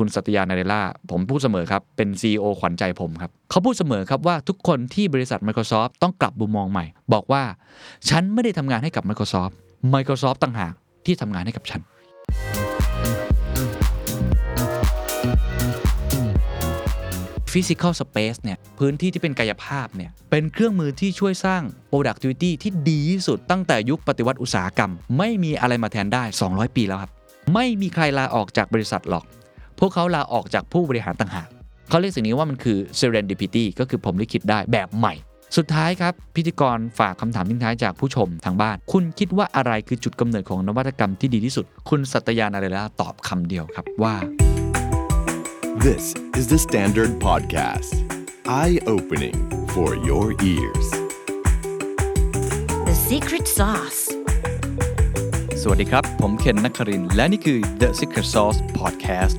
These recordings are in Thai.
คุณสัตยานาเดล่าผมพูดเสมอครับ เป็น CEO ขวัญใจผมครับ เขาพูดเสมอครับว่าทุกคนที่บริษัท Microsoft ต้องกลับมุมมองใหม่ บอกว่า ฉันไม่ได้ทำงานให้กับ Microsoft Microsoft ต่างหากที่ทำงานให้กับฉัน Physical Space เนี่ยพื้นที่ที่เป็นกายภาพเนี่ยเป็นเครื่องมือที่ช่วยสร้าง productivity ที่ดีที่สุดตั้งแต่ยุคปฏิวัติอุตสาหกรรม ไม่มีอะไรมาแทนได้ 200 ปีแล้วครับ ไม่มีใครลาออกจากบริษัทหรอก พวกเขาลาออกจากผู้บริหารต่างหากเขาเรียกสิ่งนี้ว่ามันคือ serendipity ก็คือผมลิขิตได้แบบใหม่ สุดท้ายครับ พิธีกรฝากคำถามทิ้งท้ายจากผู้ชมทางบ้าน คุณคิดว่าอะไรคือจุดกำเนิดของนวัตกรรมที่ดีที่สุด คุณสัตยานาเรล่าตอบคำเดียวครับว่า This is the Standard Podcast. Eye opening for your ears. The secret sauce. สวัสดีครับ ผมเคนนักครินทร์และนี่คือ The Secret Sauce Podcast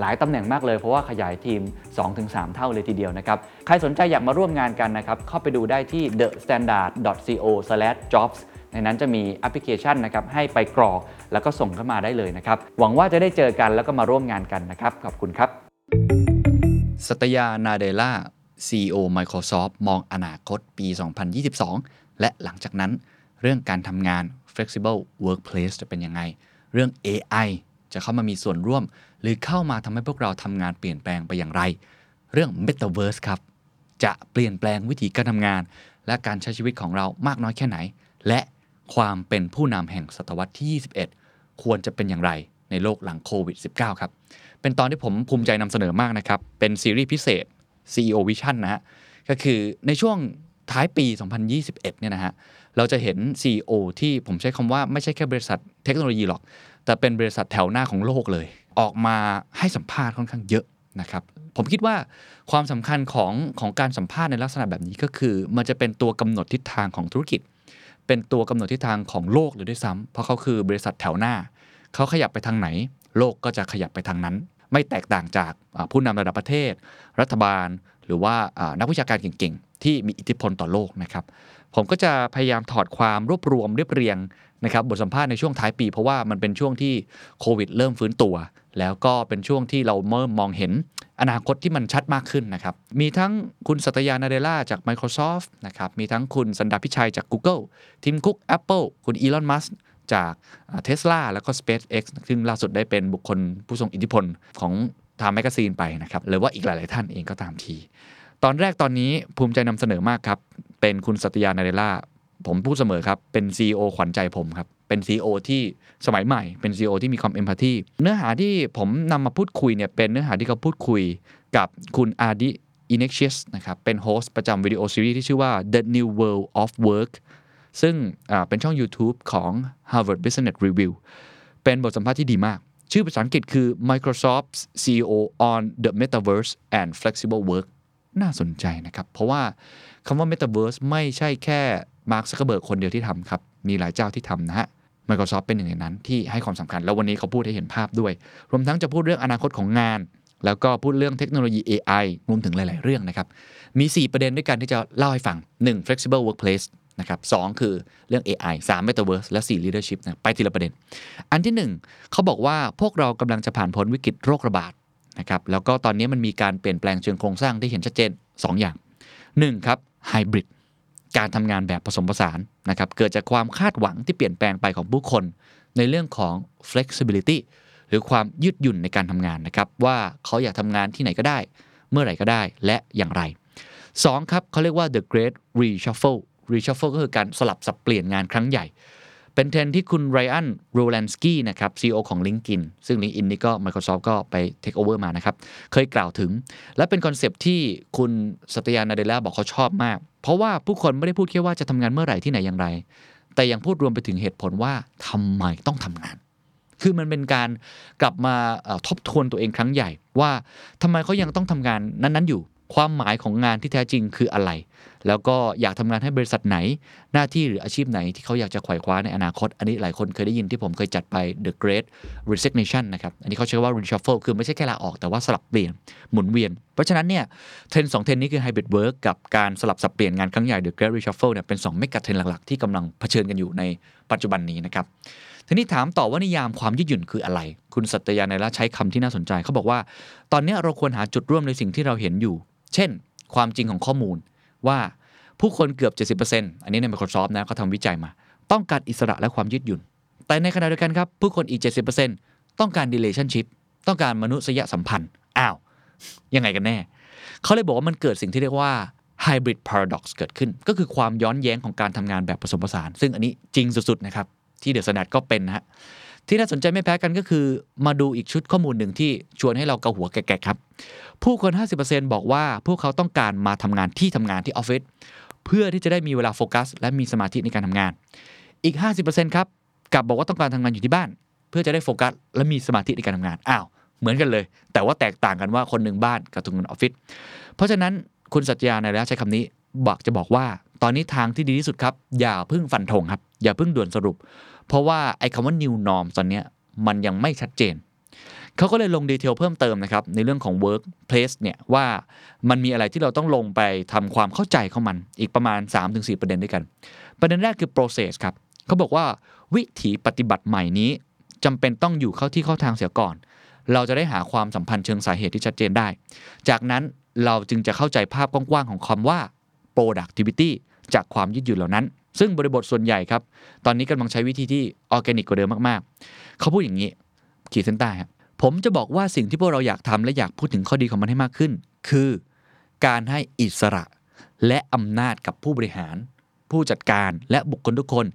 หลายตำแหน่งมากเลยเพราะว่าขยายทีม 2-3 เท่าเลยทีเดียวนะครับ ใครสนใจอยากมาร่วมงานกันนะครับ เข้าไปดูได้ที่ thestandard.co/jobs ในนั้นจะมีแอปพลิเคชันนะครับให้ไปกรอกแล้วก็ส่งเข้ามาได้เลยนะครับ หวังว่าจะได้เจอกันแล้วก็มาร่วมงานกันนะครับ ขอบคุณครับสตยา นาเดล่า CEO Microsoft มองอนาคตปี 2022 และหลังจากนั้น เรื่องการทำงาน flexible workplace จะเป็นยังไง เรื่อง AI จะเข้ามามีส่วนร่วม หรือเข้ามาทำให้พวกเราทำงานเปลี่ยนแปลงไปอย่างไร เรื่อง Metaverse ครับ จะเปลี่ยนแปลงวิธีการทำงาน และการใช้ชีวิตของเรามากน้อยแค่ไหน และความเป็นผู้นำแห่งศตวรรษที่ 21 ควรจะเป็นอย่างไรในโลกหลังโควิด -19 ครับ เป็นตอนที่ผมภูมิใจนำเสนอมากนะครับ เป็นซีรีส์พิเศษ CEO Vision นะฮะ ก็คือในช่วงท้ายปี 2021 เนี่ยนะฮะ เราจะเห็น CEO ที่ผมใช้คำว่าไม่ใช่แค่บริษัทเทคโนโลยีหรอก แต่เป็นบริษัทแถวหน้าของโลกเลย ออกมาให้สัมภาษณ์ค่อนข้างเยอะนะครับผมคิดว่าความสำคัญของของการสัมภาษณ์ในลักษณะแบบนี้ก็คือ มันจะเป็นตัวกำหนดทิศทางของธุรกิจ เป็นตัวกำหนดทิศทางของโลกเลยด้วยซ้ำเพราะเขาคือบริษัทแถวหน้า เขาขยับไปทางไหน โลกก็จะขยับไปทางนั้น ไม่แตกต่างจากผู้นำระดับประเทศ รัฐบาล หรือว่านักวิชาการเก่งๆ ที่มีอิทธิพลต่อโลกนะครับ ผมก็จะพยายามถอดความรวบรวมเรียบเรียงนะครับบทสัมภาษณ์ในช่วงท้ายปี เพราะว่ามันเป็นช่วงที่โควิด เริ่มฟื้นตัว แล้วก็เป็นช่วงที่เราเริ่มมองเห็นอนาคตที่มันชัดมากขึ้นนะครับ มีทั้งคุณสัตยานาเดล่าจาก Microsoft นะครับมีทั้งคุณซันดาร์ พิชัยจาก Google ทิมคุก Apple คุณอีลอนมัสก์จากเทสลาแล้วก็ SpaceX ซึ่งล่าสุดได้เป็นบุคคลผู้ทรงอิทธิพลของทาง magazine ไปนะครับหรือว่าอีกหลาย ๆ ท่านเองก็ตามที ตอนแรกตอนนี้ภูมิใจนำเสนอมากครับ เป็นคุณสัตยานาเดล่าผมพูดเสมอครับ เป็น CEO ขวัญใจผมครับ เป็น CEO ที่สมัยใหม่ เป็น CEO ที่มีความ empathy เนื้อหาที่ผมนำมาพูดคุยเนี่ยเป็นเนื้อหาที่เขาพูดคุยกับคุณอาดิอินเน i ิ s นะครับ เป็น host ประจำวิดีโอซีรีส์ที่ชื่อว่า The New World of Work ซึ่งเป็นช่อง YouTube ของ Harvard Business Review เป็นบทสัมภาษณ์ที่ดีมาก ชื่อภาษาอังกฤษคือ Microsoft CEO on the Metaverse and Flexible Work น่าสนใจนะครับ เพราะว่าคำว่า Metaverse ไม่ใช่แค่มาร์คซักเกอร์เบิร์กคนเดียวที่ทำครับ มีหลายเจ้าที่ทำนะฮะ Microsoft เป็นหนึ่งในนั้นที่ให้ความสำคัญ แล้ววันนี้เขาพูดให้เห็นภาพด้วย รวมทั้งจะพูดเรื่องอนาคตของงาน แล้วก็พูดเรื่องเทคโนโลยี AI รวมถึงหลาย ๆ เรื่องนะครับ มี 4 ประเด็นด้วยกันที่จะเล่าให้ฟัง 1. flexible workplace นะครับสคือเรื่อง AI 3 metaverse และ 4 leadership นะไปทีละประเด็น อันที่ 1เขาบอกว่าพวกเรากำลังจะผ่านพ้นวิกฤตโรคระบาด นะครับแล้วก็ตอนนี้มันมีการเปลี่ยนแปลงเชิงโครงสร้างที่เห็นชัดเจน 2 อย่าง 1. ครับ hybrid การทำงานแบบผสมผสานนะครับเกิดจากความคาดหวังที่เปลี่ยนแปลงไปของผู้คน ในเรื่องของ flexibility หรือความยืดหยุ่นในการทำงานนะครับว่าเขาอยากทำงานที่ไหนก็ได้ เมื่อไหร่ก็ได้และอย่างไร 2 ครับเขาเรียกว่า the great reshuffle reshuffle ก็คือการสลับสับเปลี่ยนงานครั้งใหญ่ เป็นเทรนที่คุณไรอันโรแลนสกี้นะครับ CEO ของ LinkedIn ซึ่ง LinkedIn นี่ก็ Microsoft ก็ไป take over มานะครับ เคยกล่าวถึง และเป็นคอนเซปที่คุณสัตยานาเดล่าบอกเขาชอบมาก เพราะว่าผู้คนไม่ได้พูดแค่ว่าจะทำงานเมื่อไหร่ที่ไหนอย่างไร แต่ยังพูดรวมไปถึงเหตุผลว่าทำไมต้องทำงาน คือมันเป็นการกลับมาทบทวนตัวเองครั้งใหญ่ ว่าทำไมเขายังต้องทำงานนั้นๆอยู่ ความหมายของงานที่แท้จริงคืออะไร แล้วก็อยากทำงานให้บริษัทไหน หน้าที่หรืออาชีพไหนที่เขาอยากจะขว่คว้าในอนาคต อันนี้หลายคนเคยได้ยินที่ผมเคยจัดไป The Great Resignation นะครับ อันนี้เขาใช้ว่า reshuffle คือไม่ใช่แค่ลาออกแต่ว่าสลับเปลี่ยนหมุนเวียน เพราะฉะนั้นเนี่ยเทรนสองเทรนนี้คือ hybrid work กับการสลับสับเปลี่ยนงานครั้งใหญ่ The Great Reshuffle เนี่ยเป็น2เมกะเทรนหลักๆ ที่กำลังเผชิญกันอยู่ในปัจจุบันนี้นะครับทีนี้ถามต่อว่านิยามความยืดหยุ่นคืออะไร คุณสัตยาในละใช้คำที่น่าสนใจเขาบอกว่า ตอนนี้เราควรหาจุดร่วมในสิ่งที่เราเห็นอยู่ เช่น ความจริงของข้อมูล ว่าผู้คนเกือบ 70%อันนี้ใน Microsoft นะเขาทำวิจัยมา ต้องการอิสระและความยืดหยุ่น แต่ในขณะเดียวกันครับ ผู้คนอีก 70%ต้องการ relationship ต้องการมนุษยสัมพันธ์ อ้าว ยังไงกันแน่ เขาเลยบอกว่ามันเกิดสิ่งที่เรียกว่า hybrid paradox เกิดขึ้น ก็คือความย้อนแย้งของการทำงานแบบผสมผสาน ซึ่งอันนี้จริงสุดๆนะครับที่เดอะสแนดก็เป็นนะฮะ ที่น่าสนใจไม่แพ้กันก็คือ มาดูอีกชุดข้อมูลหนึ่งที่ชวนให้เราเกาหัวแก่ๆครับ ผู้คน 50%บอกว่าพวกเขาต้องการมาทำงานที่ทำงานที่ออฟฟิศเพื่อที่จะได้มีเวลาโฟกัส และมีสมาธิในการทำงาน อีก 50%ครับกลับบอกว่าต้องการทำงานอยู่ที่บ้าน เพื่อจะได้โฟกัส และมีสมาธิในการทำงานอ้าวเหมือนกันเลย แต่ว่าแตกต่างกันว่าคนหนึ่งบ้านกับตรงนึงออฟฟิศเพราะฉะนั้นคุณสัจยาในระยะใช้คำนี้บอกจะบอกว่า ตอนนี้ทางที่ดีที่สุดครับอย่าเพิ่งฟันธงครับอย่าเพิ่งด่วนสรุป เพราะว่าไอ้คำว่า new norm ตอนนี้มันยังไม่ชัดเจน เขาก็เลยลงดีเทลเพิ่มเติมนะครับ ในเรื่องของ workplace เนี่ยว่ามันมีอะไรที่เราต้องลงไปทำความเข้าใจเข้ามันอีกประมาณ 3-4 ประเด็นด้วยกัน ประเด็นแรกคือ process ครับเขาบอกว่าวิถีปฏิบัติใหม่นี้จำเป็นต้องอยู่เข้าที่เข้าทางเสียก่อน เราจะได้หาความสัมพันธ์เชิงสาเหตุที่ชัดเจนได้ จากนั้นเราจึงจะเข้าใจภาพกว้างๆของคำว่า productivity จากความยืดหยุ่นเหล่านั้น ซึ่งบริบทส่วนใหญ่ครับ ตอนนี้กำลังใช้วิธีที่ออร์แกนิกกว่าเดิมมากๆ เขาพูดอย่างนี้ ขีดเส้นใต้ครับผมจะบอกว่าสิ่งที่พวกเราอยากทำและอยากพูดถึงข้อดีของมันให้มากขึ้น คือการให้อิสระและอำนาจกับผู้บริหาร ผู้จัดการและบุคคลทุกคน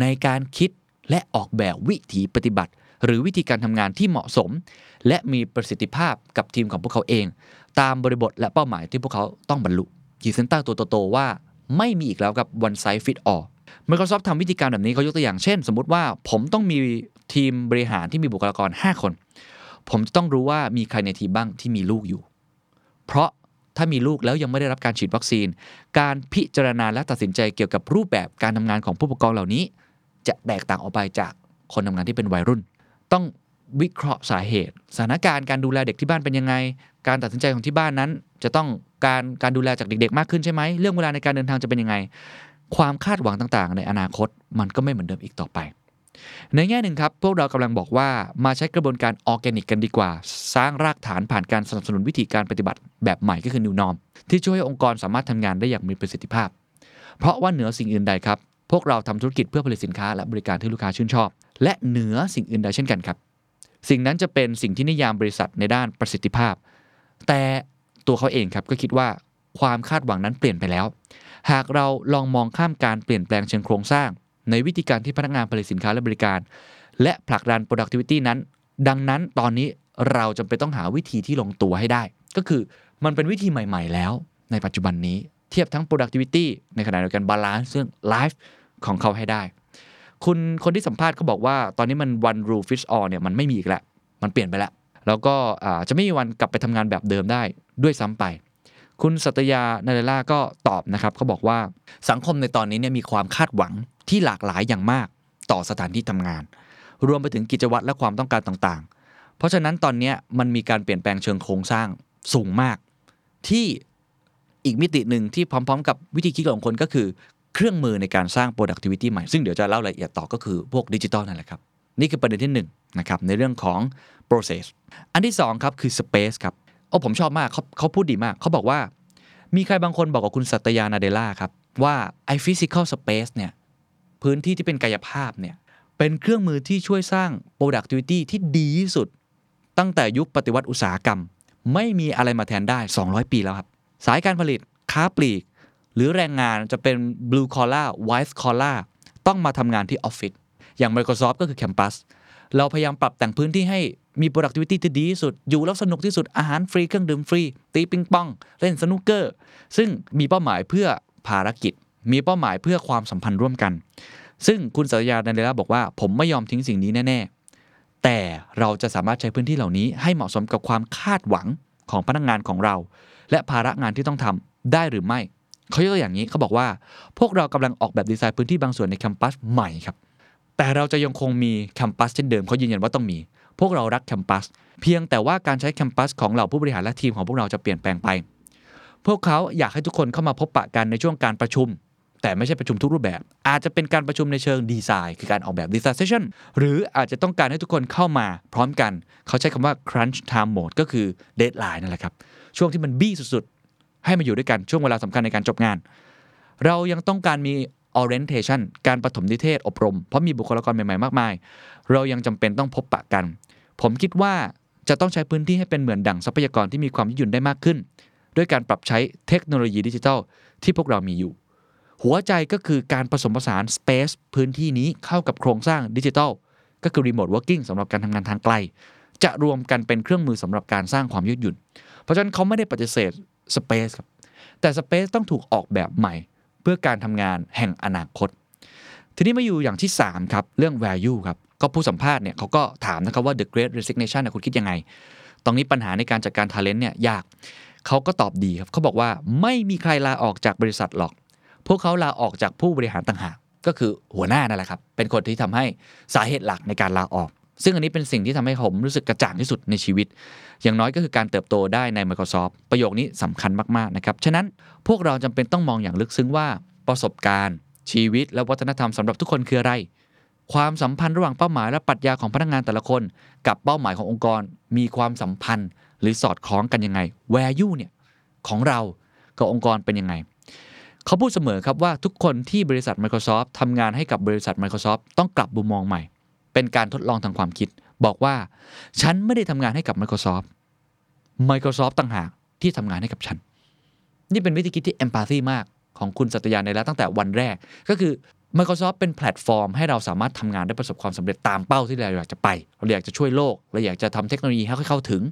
ในการคิดและออกแบบวิถีปฏิบัติ หรือวิธีการทำงานที่เหมาะสม และมีประสิทธิภาพกับทีมของพวกเขาเอง ตามบริบทและเป้าหมายที่พวกเขาต้องบรรลุขีดเส้นใต้ตัวโตๆว่า ไม่มีอีกแล้วกับ one size fit all Microsoft ทำวิธีการแบบนี้เขายกตัวอย่างเช่น สมมุติว่าผมต้องมีทีมบริหารที่มีบุคลากร 5 คน ผมจะต้องรู้ว่ามีใครในทีมบ้างที่มีลูกอยู่ เพราะถ้ามีลูกแล้วยังไม่ได้รับการฉีดวัคซีน การพิจารณาและตัดสินใจเกี่ยวกับรูปแบบการทำงานของผู้ปกครองเหล่านี้ จะแตกต่างออกไปจากคนทำงานที่เป็นวัยรุ่น ต้องวิเคราะห์สาเหตุ สถานการณ์การดูแลเด็กที่บ้านเป็นยังไง การตัดสินใจของที่บ้านนั้น จะต้องการการดูแลจากเด็ก ๆ มากขึ้นใช่ไหมเรื่องเวลาในการเดินทางจะเป็นยังไง ความคาดหวังต่างๆ ในอนาคตมันก็ไม่เหมือนเดิมอีกต่อไป ในแง่หนึ่งครับ พวกเรากำลังบอกว่ามาใช้กระบวนการออร์แกนิกกันดีกว่า สร้างรากฐานผ่านการสนับสนุนวิธีการปฏิบัติแบบใหม่ก็คือ New Norm ที่ช่วยให้องค์กรสามารถทำงานได้อย่างมีประสิทธิภาพ เพราะว่าเหนือสิ่งอื่นใดครับพวกเราทำธุรกิจเพื่อผลิตสินค้าและบริการที่ลูกค้าชื่นชอบ และเหนือสิ่งอื่นใดเช่นกันครับ สิ่งนั้นจะเป็นสิ่งที่นิยามบริษัทในด้านประสิทธิภาพ แต่ตัวเขาเองครับก็คิดว่าความคาดหวังนั้นเปลี่ยนไปแล้ว หากเราลองมองข้ามการเปลี่ยนแปลงเชิงโครงสร้าง ในวิธีการที่พนักงานผลิตสินค้าและบริการ และผลักดัน productivity นั้น ดังนั้นตอนนี้เราจำเป็นต้องหาวิธีที่ลงตัวให้ได้ ก็คือมันเป็นวิธีใหม่ ๆ แล้ว ในปัจจุบันนี้เทียบทั้ง productivity ในขณะเดียวกัน balance เรื่อง life ของเขาให้ได้ คุณคนที่สัมภาษณ์ก็บอกว่า ตอนนี้มัน one rule fits all เนี่ยมันไม่มีอีกแล้วมันเปลี่ยนไปแล้ว แล้วก็จะไม่มีวันกลับไปทำงานแบบเดิมได้ด้วยซ้ำไป คุณสัตยานาเรล่าก็ตอบนะครับเขาบอกว่าสังคมในตอนนี้เนี่ยมีความคาดหวังที่หลากหลายอย่างมากต่อสถานที่ทำงาน รวมไปถึงกิจวัตรและความต้องการต่างๆ เพราะฉะนั้นตอนนี้มันมีการเปลี่ยนแปลงเชิงโครงสร้างสูงมาก ที่อีกมิติหนึ่งที่พร้อม ๆ กับวิธีคิดของคนก็คือเครื่องมือในการสร้าง productivity ใหม่ ซึ่งเดี๋ยวจะเล่ารายละเอียดต่อก็คือพวกดิจิตอลนั่นแหละครับ นี่คือประเด็นที่1นงนะครับในเรื่องของ process อันที่2ครับคือ space ครับโอ้ผมชอบมากเขาเขาพูดดีมาก เขาบอกว่า มีใครบางคนบอกกับคุณสัตยานาเดล่าครับ ว่าไอ้ physical space เนี่ยพื้นที่ที่เป็นกายภาพเนี่ยเป็นเครื่องมือที่ช่วยสร้าง productivity ที่ดีที่สุด ตั้งแต่ยุคปฏิวัติอุตสาหกรรม ไม่มีอะไรมาแทนได้ 200 ปีแล้วครับ สายการผลิตค้าปลีก หรือแรงงานจะเป็น blue collar white collar ต้องมาทำงานที่ออฟฟิศ อย่าง Microsoft ก็คือ Campus เราพยายามปรับแต่งพื้นที่ให้มี productivity ที่ดีที่สุด อยู่แล้วสนุกที่สุด อาหารฟรี เครื่องดื่มฟรี ตีปิงปอง เล่นสนุกเกอร์ ซึ่งมีเป้าหมายเพื่อภารกิจ มีเป้าหมายเพื่อความสัมพันธ์ร่วมกัน ซึ่งคุณสัตยาดันเดล่าบอกว่า ผมไม่ยอมทิ้งสิ่งนี้แน่ ๆ แต่เราจะสามารถใช้พื้นที่เหล่านี้ ให้เหมาะสมกับความคาดหวังของพนักงานของเรา และภาระงานที่ต้องทำได้หรือไม่ เขายกตัวอย่างนี้เขาบอกว่า พวกเรากำลังออกแบบดีไซน์พื้นที่บางส่วนในแคมปัสใหม่ครับ แต่เราจะยังคงมีแคมปัสเช่นเดิมเขายืนยันว่าต้องมี พวกเรารักแคมปัส เพียงแต่ว่าการใช้แคมปัสของเหล่าผู้บริหารและทีมของพวกเราจะเปลี่ยนแปลงไป พวกเขาอยากให้ทุกคนเข้ามาพบปะกันในช่วงการประชุม แต่ไม่ใช่ประชุมทุกรูปแบบ อาจจะเป็นการประชุมในเชิงดีไซน์ คือการออกแบบดีไซน์เซสชั่นหรืออาจจะต้องการให้ทุกคนเข้ามาพร้อมกัน เขาใช้คำว่า crunch time mode ก็คือ deadline นั่นแหละครับช่วงที่มันบี้สุดๆให้มาอยู่ด้วยกันช่วงเวลาสำคัญในการจบงาน เรายังต้องการมี orientation การปฐมนิเทศอบรม เพราะมีบุคลากรใหม่ๆมากมาย เรายังจำเป็นต้องพบปะกัน ผมคิดว่าจะต้องใช้พื้นที่ให้เป็นเหมือนดั่งทรัพยากรที่มีความยืดหยุ่นได้มากขึ้น ด้วยการปรับใช้เทคโนโลยีดิจิทัลที่พวกเรามีอยู่ หัวใจก็คือการผสมผสาน Space พื้นที่นี้เข้ากับโครงสร้างดิจิทัลก็คือ Remote Working สำหรับการทำงานทางไกล จะรวมกันเป็นเครื่องมือสำหรับการสร้างความยืดหยุ่น เพราะฉะนั้นเขาไม่ได้ปฏิเสธ Space ครับแต่ Space ต้องถูกออกแบบใหม่ เพื่อการทำงานแห่งอนาคต ทีนี้มาอยู่อย่างที่ 3 ครับ เรื่อง value ครับ ก็ผู้สัมภาษณ์เนี่ยเขาก็ถามนะครับว่า the great resignation เนี่ยคุณคิดยังไง ตรงนี้ปัญหาในการจัดการ talent เนี่ยยากเขาก็ตอบดีครับเขาบอกว่าไม่มีใครลาออกจากบริษัทหรอก พวกเขาลาออกจากผู้บริหารต่างหากก็คือหัวหน้านั่นแหละครับเป็นคนที่ทำให้สาเหตุหลักในการลาออก ซึ่งอันนี้เป็นสิ่งที่ทำให้ผมรู้สึกกระจ่างที่สุดในชีวิต อย่างน้อยก็คือการเติบโตได้ใน Microsoft ประโยคนี้สำคัญมากๆนะครับ ฉะนั้นพวกเราจำเป็นต้องมองอย่างลึกซึ้งว่าประสบการณ์ ชีวิต และวัฒนธรรมสำหรับทุกคนคืออะไร ความสัมพันธ์ระหว่างเป้าหมายและปรัชญาของพนักงานแต่ละคน กับเป้าหมายขององค์กร มีความสัมพันธ์ หรือสอดคล้องกันยังไง value เนี่ยของเรากับองค์กรเป็นยังไงเขาพูดเสมอครับว่าทุกคนที่บริษัท Microsoft ทำงานให้กับบริษัท Microsoft ต้องกลับมุมมองใหม่ เป็นการทดลองทางความคิด บอกว่า ฉันไม่ได้ทำงานให้กับ Microsoft Microsoft ต่างหากที่ทำงานให้กับฉัน นี่เป็นวิธีคิดที่ empathy มากของคุณสัตยาในแล้วตั้งแต่วันแรก ก็คือ Microsoft เป็นแพลตฟอร์ม ให้เราสามารถทำงานได้ประสบความสำเร็จตามเป้าที่เราอยากจะไป เราอยากจะช่วยโลก เราอยากจะทำเทคโนโลยีให้เข้าถึง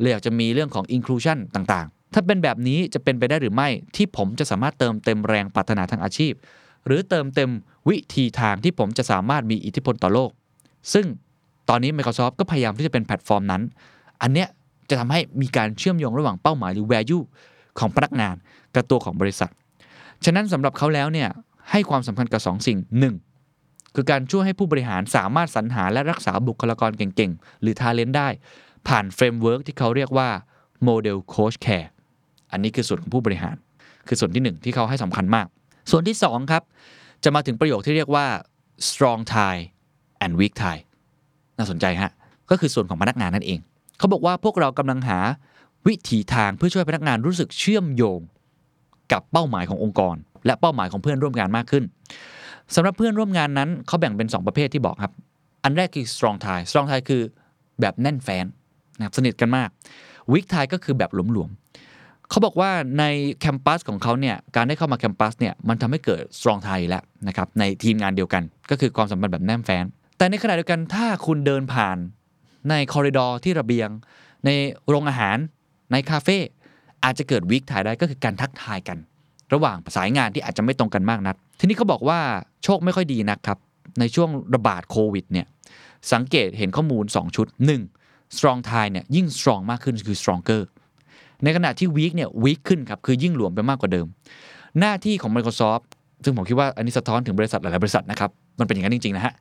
เราอยากจะมีเรื่องของ inclusion ต่างๆ ถ้าเป็นแบบนี้จะเป็นไปได้หรือไม่ที่ผมจะสามารถเติมเต็มแรงปรารถนาทางอาชีพ หรือเติมเต็มวิธีทางที่ผมจะสามารถมีอิทธิพลต่อโลก ซึ่งตอนนี้ Microsoft ก็พยายามที่จะเป็นแพลตฟอร์มนั้น อันเนี้ยจะทำให้มีการเชื่อมโยงระหว่างเป้าหมายหรือ value ของพนักงานกับตัวของบริษัท ฉะนั้นสำหรับเขาแล้วเนี่ยให้ความสำคัญกับ 2 สิ่ง 1. คือการช่วยให้ผู้บริหารสามารถสรรหาและรักษาบุคลากรเก่งๆ หรือ talent ได้ ผ่าน framework ที่เขาเรียกว่า Model Coach Care อันนี้คือส่วนของผู้บริหาร คือส่วนที่ 1 ที่เขาให้สำคัญมาก ส่วนที่ 2 ครับ จะมาถึงประโยคที่เรียกว่า strong tie and weak tie น่าสนใจฮะ ก็คือส่วนของพนักงานนั่นเอง เขาบอกว่าพวกเรากำลังหาวิถีทางเพื่อช่วยพนักงานรู้สึกเชื่อมโยง กับเป้าหมายขององค์กร และเป้าหมายของเพื่อนร่วมงานมากขึ้นสำหรับเพื่อนร่วมงานนั้นเขาแบ่งเป็น 2 ประเภทที่บอกครับ อันแรกคือ strong tie strong tie คือแบบแน่นแฟนนะครับสนิทกันมาก weak tie ก็คือแบบหลวมๆเขาบอกว่าในแคมปัสของเขาเนี่ยการได้เข้ามาแคมปัสเนี่ยมันทำให้เกิด strong tie แล้วนะครับในทีมงานเดียวกัน ก็คือความสัมพันธ์แบบแน่นแฟน แต่ในขณะเดียวกันถ้าคุณเดินผ่านในคอริดอร์ที่ระเบียง ในโรงอาหารในคาเฟ่อาจจะเกิดวิกถ่ายได้ก็คือการทักทายกัน ระหว่างสายงานที่อาจจะไม่ตรงกันมากนัก ทีนี้เขาบอกว่าโชคไม่ค่อยดีนะครับในช่วงระบาดโควิดเนี่ยสังเกตเห็นข้อมูล 2 ชุด 1. strong tie เนี่ยยิ่ง strong มากขึ้นคือ stronger ในขณะที่ weak เนี่ย weak ขึ้นครับคือยิ่งหลวมไปมากกว่าเดิม หน้าที่ของ Microsoft ซึ่งผมคิดว่าอันนี้สะท้อนถึงบริษัทหลายๆบริษัทนะครับ มันเป็นอย่างนั้นจริง ๆ นะฮะ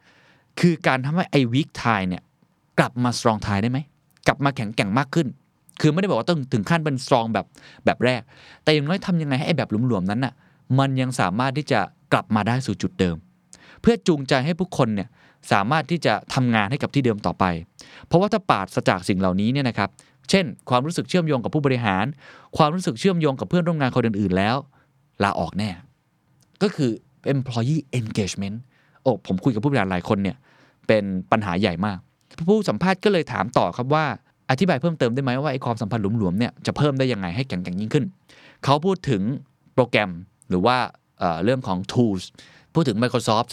คือการทำให้ไอ้ weak tie เนี่ยกลับมา strong tie ได้ไหมกลับมาแข็งแกร่งมากขึ้น คือไม่ได้บอกว่าต้องถึงขั้นเป็น strong แบบแบบแรก แต่อย่างน้อยทำยังไงให้ไอ้แบบหลวมๆนั้นน่ะมันยังสามารถที่จะกลับมาได้สู่จุดเดิม เพื่อจูงใจให้ผู้คนเนี่ยสามารถที่จะทำงานให้กับที่เดิมต่อไป เพราะว่าถ้าปราศจากสิ่งเหล่านี้เนี่ยนะครับ เช่น ความรู้สึกเชื่อมโยงกับผู้บริหาร ความรู้สึกเชื่อมโยงกับเพื่อนร่วมงานคนอื่นๆแล้วลาออกแน่ ก็คือ employee engagement โอ้ผมคุยกับผู้บริหารหลายคนเนี่ย เป็นปัญหาใหญ่มาก ผู้สัมภาษณ์ก็เลยถามต่อครับว่าอธิบายเพิ่มเติมได้ไหมว่าไอ้ความสัมพันธ์หลวมๆเนี่ยจะเพิ่มได้ยังไงให้แข็งแกร่งยิ่งขึ้น เขาพูดถึงโปรแกรมหรือว่าเเรื่องของ tools พูดถึง Microsoft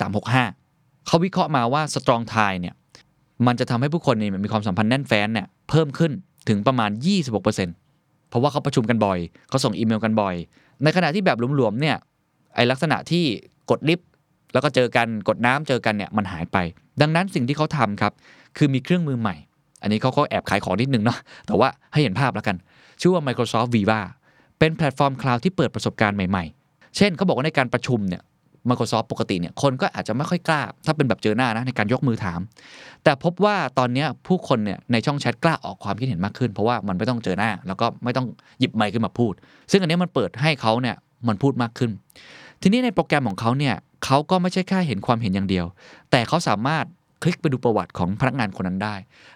365 เขาวิเคราะห์มาว่า strong tie เนี่ยมันจะทำให้ผู้คนเนี่ยมีความสัมพันธ์แน่นแฟ้นเนี่ยเพิ่มขึ้นถึงประมาณ 26%เพราะว่าเขาประชุมกันบ่อย เขาส่งอีเมลกันบ่อย ในขณะที่แบบหลวมๆเนี่ยไอลักษณะที่กดลิฟต์ แล้วก็เจอกันกดน้ำเจอกันเนี่ยมันหายไป ดังนั้นสิ่งที่เขาทำครับคือมีเครื่องมือใหม่ อันนี้เขาเขาแอบขายของนิดนึงเนาะแต่ว่าให้เห็นภาพแล้วกัน ชื่อว่า Microsoft Viva เป็นแพลตฟอร์มคลาวด์ที่เปิดประสบการณ์ใหม่ๆ เช่นเขาบอกว่าในการประชุมเนี่ย Microsoft ปกติเนี่ยคนก็อาจจะไม่ค่อยกล้า ถ้าเป็นแบบเจอหน้านะในการยกมือถาม แต่พบว่าตอนนี้ผู้คนเนี่ยในช่องแชทกล้าออกความคิดเห็นมากขึ้น เพราะว่ามันไม่ต้องเจอหน้า แล้วก็ไม่ต้องหยิบไมค์ขึ้นมาพูด ซึ่งอันนี้มันเปิดให้เขาเนี่ยมันพูดมากขึ้น ทีนี้ในโปรแกรมของเขาเนี่ยเขาก็ไม่ใช่แค่เห็นความเห็นอย่างเดียว แต่เขาสามารถคลิกไปดูประวัติของพนักงานคนนั้นได้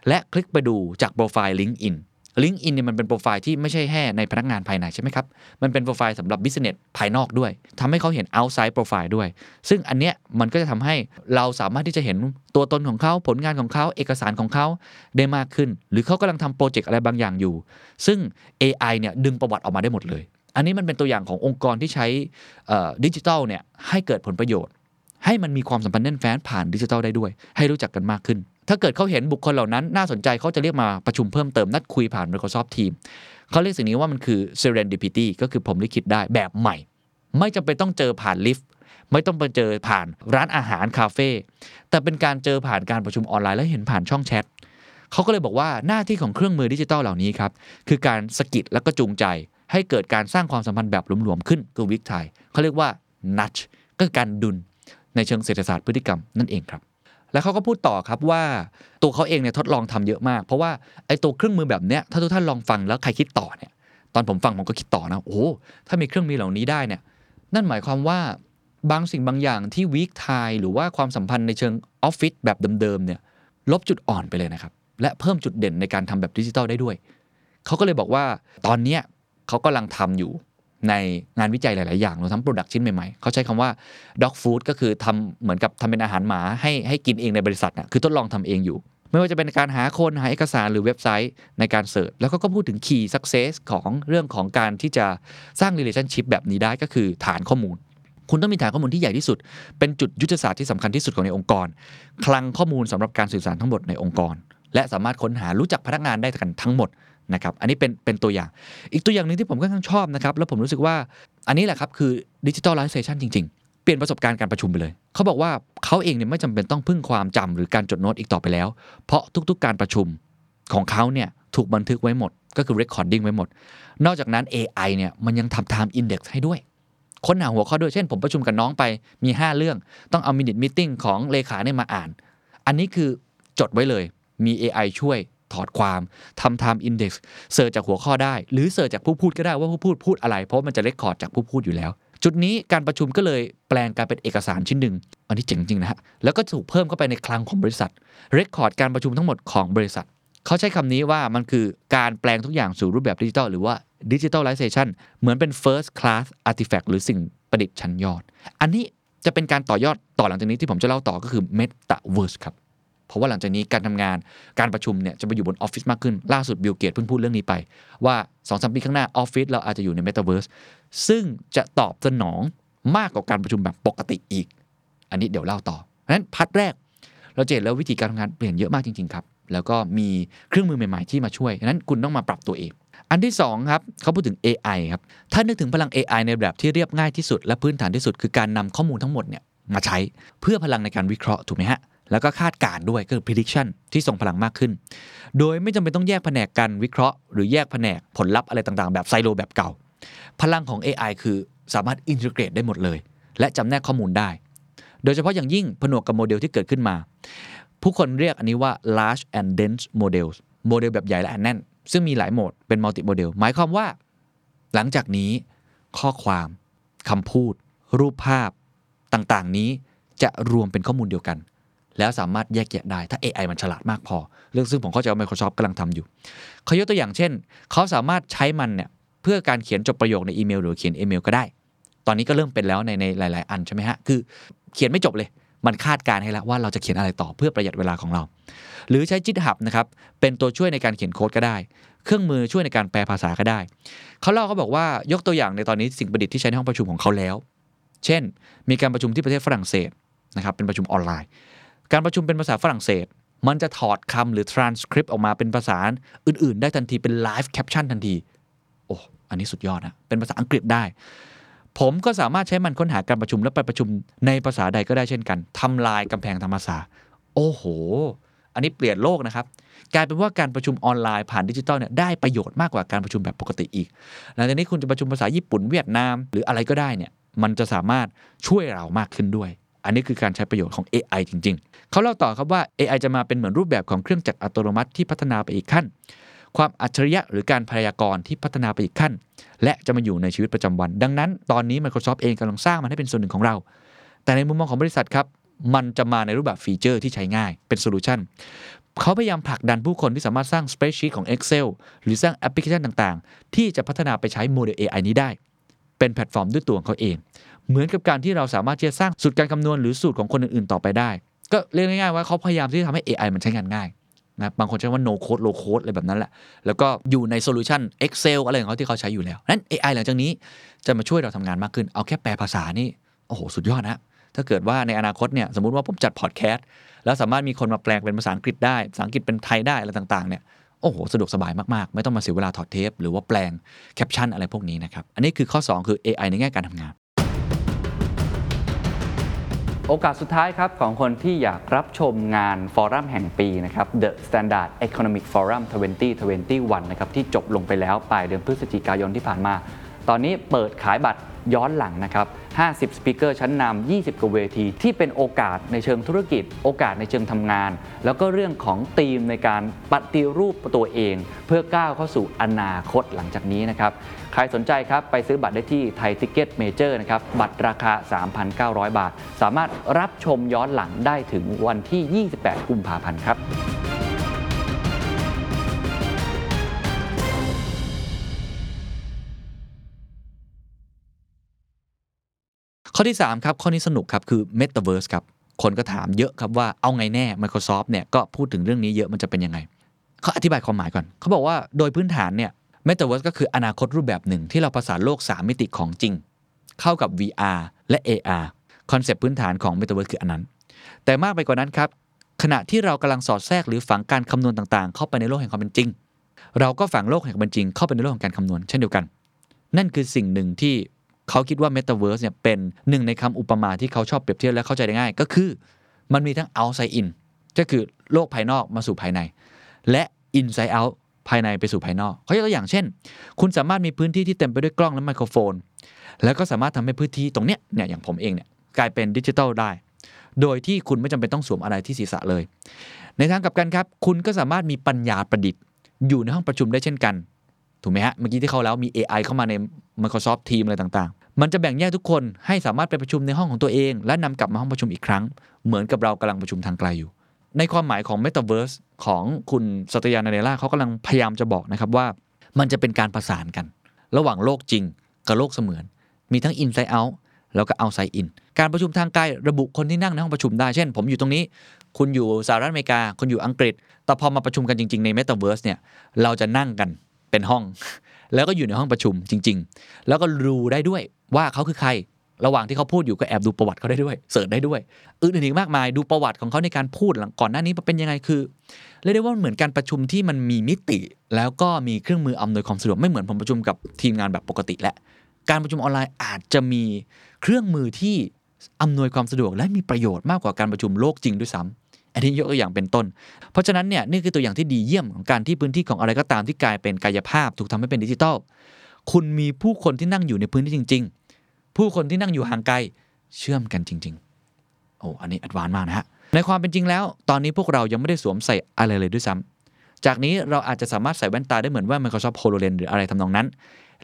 และคลิกไปดูจากโปรไฟล์ LinkedIn LinkedIn เนี่ยมันเป็นโปรไฟล์ที่ไม่ใช่แค่ในพนักงานภายในใช่ไหมครับ มันเป็นโปรไฟล์สำหรับ business ภายนอกด้วยทำให้เขาเห็น outside profile ด้วย ซึ่งอันเนี้ยมันก็จะทำให้เราสามารถที่จะเห็นตัวตนของเขาผลงานของเขาเอกสารของเขาได้มากขึ้น หรือเขากำลังทำโปรเจกต์อะไรบางอย่างอยู่ ซึ่ง AI เนี่ยดึงประวัติออกมาได้หมดเลย อันนี้มันเป็นตัวอย่างขององค์กรที่ใช้ดิจิทัลเนี่ยให้เกิดผลประโยชน์ ให้มันมีความสัมพันธ์แน่นแฟ้นผ่านดิจิทัลได้ด้วย ให้รู้จักกันมากขึ้น ถ้าเกิดเขาเห็นบุคคลเหล่านั้น น่าสนใจเขาจะเรียกมาประชุมเพิ่มเติมนัดคุยผ่าน Microsoft Team เขาเรียกสิ่งนี้ว่ามันคือ serendipity ก็คือผมลิขิตได้แบบใหม่ ไม่จำเป็นต้องเจอผ่านลิฟต์ไม่ต้องไปเจอผ่านร้านอาหารคาเฟ่แต่เป็นการเจอผ่านการประชุมออนไลน์แล้วเห็นผ่านช่องแชทเขาก็เลยบอกว่าหน้าที่ของเครื่องมือดิจิทัลเหล่านี้ครับคือการสกิดแล้วก็จูงใจ ให้เกิดการสร้างความสัมพันธ์แบบหลวมๆขึ้นคือวิกไทยเขาเรียกว่า nudge ก็คือการดุลในเชิงเศรษฐศาสตร์พฤติกรรมนั่นเองครับ แล้วเขาก็พูดต่อครับว่าตัวเขาเองเนี่ยทดลองทำเยอะมาก เพราะว่าไอ้ตัวเครื่องมือแบบเนี้ยถ้าทุกท่านลองฟังแล้วใครคิดต่อเนี่ยตอนผมฟังผมก็คิดต่อนะโอ้ถ้ามีเครื่องมือเหล่านี้ได้เนี่ยนั่นหมายความว่าบางสิ่งบางอย่างที่วีคไทหรือว่าความสัมพันธ์ในเชิงออฟฟิศแบบเดิมๆเนี่ยลบจุดอ่อนไปเลยนะครับและเพิ่มจุดเด่นในการทำแบบดิจิทัลได้ด้วย เขาก็เลยบอกว่าตอนเนี้ย เขากำลังทำอยู่ในงานวิจัยหลาย ๆ อย่างรวมทั้ง product ชิ้นใหม่ ๆ เขาใช้คำว่า dog food ก็คือทำเหมือนกับทำเป็นอาหารหมาให้ให้กินเองในบริษัทน่ะคือทดลองทำเองอยู่ ไม่ว่าจะเป็นการหาคนหาเอกสารหรือเว็บไซต์ในการ search แล้วก็ก็พูดถึง key success ของเรื่องของการที่จะสร้าง relationship แบบนี้ได้ก็คือฐานข้อมูล คุณต้องมีฐานข้อมูลที่ใหญ่ที่สุด เป็นจุดยุทธศาสตร์ที่สำคัญที่สุดของในองค์กร คลังข้อมูลสำหรับการสื่อสารทั้งหมดในองค์กร และสามารถค้นหารู้จักพนักงานได้กันทั้งหมด นะครับอันนี้เป็นเป็นตัวอย่าง อีกตัวอย่างหนึ่งที่ผมก็ค่อนข้างชอบนะครับแล้วผมรู้สึกว่าอันนี้แหละครับคือดิจิทัลไลเซชันจริง ๆ เปลี่ยนประสบการณ์การประชุมไปเลย เขาบอกว่าเขาเองเนี่ยไม่จำเป็นต้องพึ่งความจำหรือการจดโน้ตอีกต่อไปแล้ว เพราะทุกๆ การประชุมของเขาเนี่ยถูกบันทึกไว้หมด ก็คือ recording ไว้หมด นอกจากนั้น AI เนี่ยมันยังทำ time index ให้ด้วย ค้นหาหัวข้อด้วย เช่น ผมประชุมกับน้องไปมี 5 เรื่อง ต้องเอา minute meeting ของเลขาเนี่ยมาอ่าน อันนี้คือจดไว้เลย มี AI ช่วย ถอดความทำ time index search จากหัวข้อได้ หรือเสิร์ชจากผู้พูดก็ได้ว่าผู้พูดพูดอะไร เพราะมันจะ record จากผู้พูดอยู่แล้ว จุดนี้การประชุมก็เลยแปลงกายเป็นเอกสารชิ้นหนึ่งอันนี้เจ๋งจริงนะฮะแล้วก็ถูกเพิ่มเข้าไปในคลังของบริษัท record การประชุมทั้งหมดของบริษัทเขาใช้คำนี้ว่ามันคือการแปลงทุกอย่างสู่รูปแบบดิจิทัลหรือว่า digitalization เหมือนเป็น first class artifact หรือสิ่งประดิษฐ์ชั้นยอด อันนี้จะเป็นการต่อยอดต่อหลังจากนี้ที่ผมจะเล่าต่อก็คือ metaverse ครับ เพราะว่าหลังจากนี้การทำงานการประชุมเนี่ยจะไปอยู่บนออฟฟิศมากขึ้น ล่าสุดบิลเกตเพิ่งพูดเรื่องนี้ไป ว่า2อสปีข้างหน้าออฟฟิศเราอาจจะอยู่ใน Metaverse ซึ่งจะตอบสนองมากกว่าการประชุมแบบปกติอีก อันนี้เดี๋ยวเล่าต่อเพราะฉะนั้น part แรก เราจะเห็นแล้ววิธีการทำงานเปลี่ยนเยอะมากจริงๆครับ แล้วก็มีเครื่องมือใหม่ๆที่มาช่วยฉะนั้นคุณต้องมาปรับตัวเอง อันที่2ครับเขาพูดถึง AI ครับถ้านึกถึงพลัง AI ในแบบที่เรียบง่ายที่สุด และพื้นฐานที่สุดคือการนำข้อมูลทั้งหมดเนี่ยมาใช้เพื่อพลังในการวิเคราะห์ถูกไหมฮะ แล้วก็คาดการ์ด้วยก็คือ prediction ที่ส่งพลังมากขึ้น โดยไม่จำเป็นต้องแยกแผนกการวิเคราะห์ หรือแยกแผนกผลลัพธ์อะไรต่างๆ แบบไซโลแบบเก่า พลังของ AI คือสามารถอินทิเกรตได้หมดเลย และจำแนกข้อมูลได้ โดยเฉพาะอย่างยิ่งผนวกกับโมเดลที่เกิดขึ้นมา ผู้คนเรียกอันนี้ว่า large and dense models โมเดลแบบใหญ่และแน่น ซึ่งมีหลายโหมดเป็น multi model หมายความว่า หลังจากนี้ ข้อความคำพูด รูปภาพต่างๆ นี้จะรวมเป็นข้อมูลเดียวกัน แล้วสามารถแยกแยะได้ถ้า AI มันฉลาดมากพอ เรื่องซึ่งผมเข้าใจว่า Microsoft กำลังทำอยู่เขายกตัวอย่างเช่น เขาสามารถใช้มันเนี่ยเพื่อการเขียนจบประโยคในอีเมล หรือเขียนอีเมลก็ได้ ตอนนี้ก็เริ่มเป็นแล้วในในหลาย ๆ อันใช่ไหมฮะคือเขียนไม่จบเลยมันคาดการณ์ให้แล้วว่าเราจะเขียนอะไรต่อเพื่อประหยัดเวลาของเรา หรือใช้ GitHub นะครับเป็นตัวช่วยในการเขียนโค้ดก็ได้ เครื่องมือช่วยในการแปลภาษาก็ได้ เขาเล่าเขาบอกว่ายกตัวอย่างในตอนนี้สิ่งประดิษฐ์ที่ใช้ในห้องประชุมของเขาแล้ว เช่น มีการประชุมที่ประเทศฝรั่งเศสนะครับเป็นประชุมออนไลน์ การประชุมเป็นภาษาฝรั่งเศส มันจะถอดคำหรือ transcript ออกมาเป็นภาษาอื่น ๆ ได้ทันทีเป็น live caption ทันที โอ้อันนี้สุดยอดนะ เป็นภาษาอังกฤษได้ ผมก็สามารถใช้มันค้นหาการประชุมและไปประชุมในภาษาใดก็ได้เช่นกันทำลายกำแพงทางภาษาโอ้โห อันนี้เปลี่ยนโลกนะครับกลายเป็นว่าการประชุมออนไลน์ผ่านดิจิตอลเนี่ยได้ประโยชน์มากกว่าการประชุมแบบปกติอีก หลังจากนี้คุณจะประชุมภาษาญี่ปุ่นเวียดนาม หรืออะไรก็ได้เนี่ยมันจะสามารถช่วยเรามากขึ้นด้วย อันนี้คือการใช้ประโยชน์ของ AI จริง ๆ เขาเล่าต่อครับว่า AI จะมาเป็นเหมือนรูปแบบของเครื่องจักรอัตโนมัติที่พัฒนาไปอีกขั้น ความอัจฉริยะหรือการพยากรณ์ที่พัฒนาไปอีกขั้น และจะมาอยู่ในชีวิตประจำวัน ดังนั้น ตอนนี้ Microsoft เองกำลังสร้างมันให้เป็นส่วนหนึ่งของเรา แต่ในมุมมองของบริษัทครับ มันจะมาในรูปแบบ feature ที่ใช้ง่าย เป็น solution เขาพยายามผลักดันผู้คนที่สามารถสร้าง spreadsheet ของ Excel หรือสร้างแอปพลิเคชันต่าง ๆ ที่จะพัฒนาไปใช้โมเดล AI นี้ได้ เป็นแพลตฟอร์มด้วยตัวของเขาเอง เหมือนกับการที่เราสามารถที่จะสร้างสูตรการคำนวณหรือสูตรของคนอื่นๆต่อไปได้ ก็เรียกง่ายๆว่าเขาพยายามที่จะทำให้ AI มันใช้งานง่ายนะบางคนใช้ว่า no code low code อะไรแบบนั้นแหละ แล้วก็อยู่ใน solution Excel อะไรของเขาที่เขาใช้อยู่แล้ว นั้น AI หลังจากนี้จะมาช่วยเราทำงานมากขึ้น เอาแค่แปลภาษานี่ โอ้โห สุดยอดนะ ถ้าเกิดว่าในอนาคตเนี่ย สมมติว่าผมจัดพอดแคสต์แล้วสามารถมีคนมาแปลงเป็นภาษาอังกฤษได้ ภาษาอังกฤษเป็นไทยได้อะไรต่างๆเนี่ย โอ้โห สะดวกสบายมากๆ ไม่ต้องมาเสียเวลาถอดเทป หรือว่าแปลงแคปชั่นอะไรพวกนี้นะครับ อันนี้คือข้อ 2 คือ AI ในแง่การทำงาน โอกาสสุดท้ายครับของคนที่อยากรับชมงานฟอรัมแห่งปีนะครับ The Standard Economic Forum 2021 นะครับที่จบลงไปแล้วปลายเดือนพฤศจิกายนที่ผ่านมา ตอนนี้เปิดขายบัตร ย้อนหลังนะครับ 50 speaker ชั้นนำ 20 กว่าเวที ที่เป็นโอกาสในเชิงธุรกิจ โอกาสในเชิงทำงาน แล้วก็เรื่องของธีมในการปฏิรูปตัวเอง เพื่อก้าวเข้าสู่อนาคตหลังจากนี้นะครับ ใครสนใจครับ ไปซื้อบัตรได้ที่ไทยทิกเก็ตเมเจอร์นะครับ บัตรราคา 3,900 บาท สามารถรับชมย้อนหลังได้ถึงวันที่ 28 กุมภาพันธ์ครับ ข้อที่ 3 ครับ ข้อนี้สนุกครับ คือ Metaverse ครับ คนก็ถามเยอะครับว่าเอาไงแน่ Microsoft เนี่ยก็พูดถึงเรื่องนี้เยอะมันจะเป็นยังไงเขาอธิบายความหมายก่อน เขาบอกว่าโดยพื้นฐานเนี่ย Metaverse ก็คืออนาคตรูปแบบหนึ่งที่เราประสานโลก 3 มิติของจริง เข้ากับ VR และ AR คอนเซปต์พื้นฐานของ Metaverse คืออันนั้น แต่มากไปกว่านั้นครับขณะที่เรากำลังสอดแทรกหรือฝังการคำนวณต่างๆ เข้าไปในโลกแห่งความเป็นจริง เราก็ฝังโลกแห่งความเป็นจริง เข้าไปในโลกของการคำนวณเช่นเดียวกัน นั่นคือสิ่งหนึ่งที่ เขาคิดว่า Metaverse เนี่ยเป็นหนึ่งในคำอุปมาที่เขาชอบเปรียบเทียบและเข้าใจได้ง่าย ก็คือมันมีทั้ง outside in ก็คือโลกภายนอกมาสู่ภายใน และ inside out ภายในไปสู่ภายนอกเขายกตัวอย่างเช่น คุณสามารถมีพื้นที่ที่เต็มไปด้วยกล้องและไมโครโฟน แล้วก็สามารถทำให้พื้นที่ตรงเนี้ยเนี่ยอย่างผมเองเนี่ยกลายเป็นดิจิทัลได้ โดยที่คุณไม่จำเป็นต้องสวมอะไรที่ศีรษะเลย ในทางกลับกันครับ คุณก็สามารถมีปัญญาประดิษฐ์ อยู่ในห้องประชุมได้เช่นกัน ถูกไหมฮะ เมื่อกี้ที่เขาแล้วมี AI เข้ามาใน Microsoft Team อะไรต่างๆ มันจะแบ่งแยกทุกคนให้สามารถไปประชุมในห้องของตัวเอง และนำกลับมาห้องประชุมอีกครั้ง เหมือนกับเรากำลังประชุมทางไกลอยู่ ในความหมายของ Metaverse ของคุณสัตยานาเดล่าเขากำลังพยายามจะบอกนะครับว่า มันจะเป็นการประสานกัน ระหว่างโลกจริงกับโลกเสมือน มีทั้ง inside out แล้วก็ outside in การประชุมทางไกลระบุคนที่นั่งในห้องประชุมได้ เช่น ผมอยู่ตรงนี้ คุณอยู่สหรัฐอเมริกา คุณอยู่อังกฤษ แต่พอมาประชุมกันจริง ๆ ใน Metaverse เนี่ย เราจะนั่งกัน เป็นห้อง แล้วก็อยู่ในห้องประชุมจริง ๆ แล้วก็รู้ได้ด้วยว่าเขาคือใคร ระหว่างที่เขาพูดอยู่ก็แอบดูประวัติเขาได้ด้วยเสิร์ชได้ด้วยอื่นๆอีกมากมายดูประวัติของเขาในการพูดหลังก่อนหน้านี้เป็นยังไงคือเรียกได้ว่าเหมือนการประชุมที่มันมีมิติ แล้วก็มีเครื่องมืออำนวยความสะดวกไม่เหมือนผมประชุมกับทีมงานแบบปกติแหละการประชุมออนไลน์อาจจะมีเครื่องมือที่อำนวยความสะดวกและมีประโยชน์มากกว่าการประชุมโลกจริงด้วยซ้ำ อันนี้ยกตัวอย่างเป็นต้น เพราะฉะนั้นเนี่ยนี่คือตัวอย่างที่ดีเยี่ยมของการที่พื้นที่ของอะไรก็ตามที่กลายเป็นกายภาพ ถูกทำให้เป็นดิจิทัลคุณมีผู้คนที่นั่งอยู่ในพื้นที่จริง ๆ ผู้คนที่นั่งอยู่ห่างไกลเชื่อมกันจริง ๆ โอ้อันนี้อัดวานมากนะฮะในความเป็นจริงแล้ว ตอนนี้พวกเรายังไม่ได้สวมใส่อะไรเลยด้วยซ้ำจากนี้เราอาจจะสามารถใส่แว่นตาได้เหมือนว่า Microsoft HoloLens หรืออะไรทำนองนั้น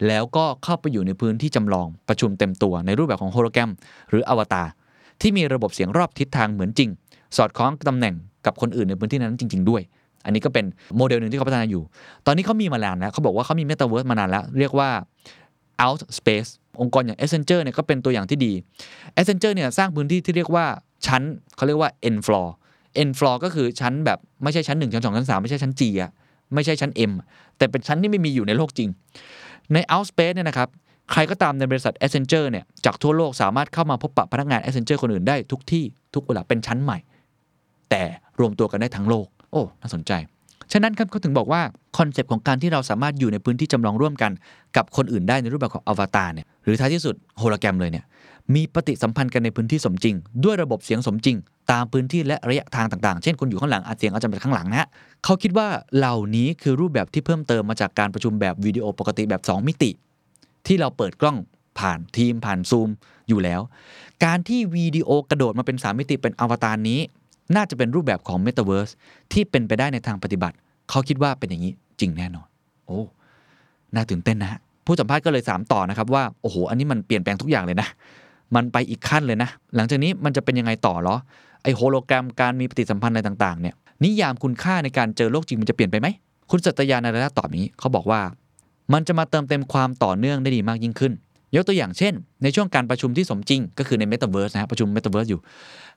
แล้วก็เข้าไปอยู่ในพื้นที่จำลองประชุมเต็มตัวในรูปแบบของโฮโลแกรมหรืออวตารที่มีระบบเสียงรอบทิศทางเหมือนจริง สอดคล้องตำแหน่งกับคนอื่นในพื้นที่นั้นจริง ๆ ด้วย อันนี้ก็เป็นโมเดลหนึ่งที่เขาพัฒนาอยู่ ตอนนี้เขามีมานานแล้วเขาบอกว่าเขามี Metaverse มานานแล้ว เรียกว่า out space องค์กรอย่าง Accenture เนี่ยก็เป็นตัวอย่างที่ดี Accenture เนี่ยสร้างพื้นที่ที่เรียกว่าชั้นเขาเรียกว่า N floor N floor ก็คือชั้นแบบไม่ใช่ชั้น 1 ชั้น 2 ชั้น 3 ไม่ใช่ชั้น G อะไม่ใช่ชั้น M แต่เป็นชั้นที่ไม่มีอยู่ในโลกจริง ใน Outspace เนี่ยนะครับใครก็ตามในบริษัท Accenture เนี่ยจากทั่วโลกสามารถเข้ามาพบปะพนักงาน Accenture คนอื่นได้ทุกที่ทุกเวลาเป็นชั้นใหม่ แต่รวมตัวกันได้ทั้งโลก โอ้ น่าสนใจ ฉะนั้นครับเขาถึงบอกว่าคอนเซปต์ของการที่เราสามารถอยู่ในพื้นที่จำลองร่วมกันกับคนอื่นได้ในรูปแบบของอวตารเนี่ย หรือท้ายที่สุดโฮโลแกรมเลยเนี่ย มีปฏิสัมพันธ์กันในพื้นที่สมจริง ด้วยระบบเสียงสมจริง ตามพื้นที่และระยะทางต่างๆ เช่นคุณอยู่ข้างหลังอาจเสียงอาจจะเป็นข้างหลังนะฮะเขาคิดว่าเหล่านี้คือรูปแบบที่เพิ่มเติมมาจากการประชุมแบบวิดีโอปกติแบบ 2 มิติ ที่เราเปิดกล้องผ่าน Teams ผ่านซูมอยู่แล้ว การที่วิดีโอกระโดดมาเป็น 3 มิติเป็นอวตารนี้ น่าจะเป็นรูปแบบของ Metaverse ที่เป็นไปได้ในทางปฏิบัติ เขาคิดว่าเป็นอย่างนี้จริงแน่นอน โอ้ น่าตื่นเต้นนะ ผู้สัมภาษณ์ก็เลยถามต่อนะครับว่า โอ้โห อันนี้มันเปลี่ยนแปลงทุกอย่างเลยนะ มันไปอีกขั้นเลยนะ หลังจากนี้มันจะเป็นยังไงต่อเหรอ ไอโฮโลแกรม การมีปฏิสัมพันธ์อะไรต่างๆ เนี่ย นิยามคุณค่าในการเจอโลกจริงมันจะเปลี่ยนไปไหม คุณสัตยานาราตอบอย่างนี้ เขาบอกว่า มันจะมาเติมเต็มความต่อเนื่องได้ดีมากยิ่งขึ้นยกตัวอย่างเช่น ในช่วงการประชุมที่สมจริง ก็คือใน Metaverse นะฮะประชุม Metaverse อยู่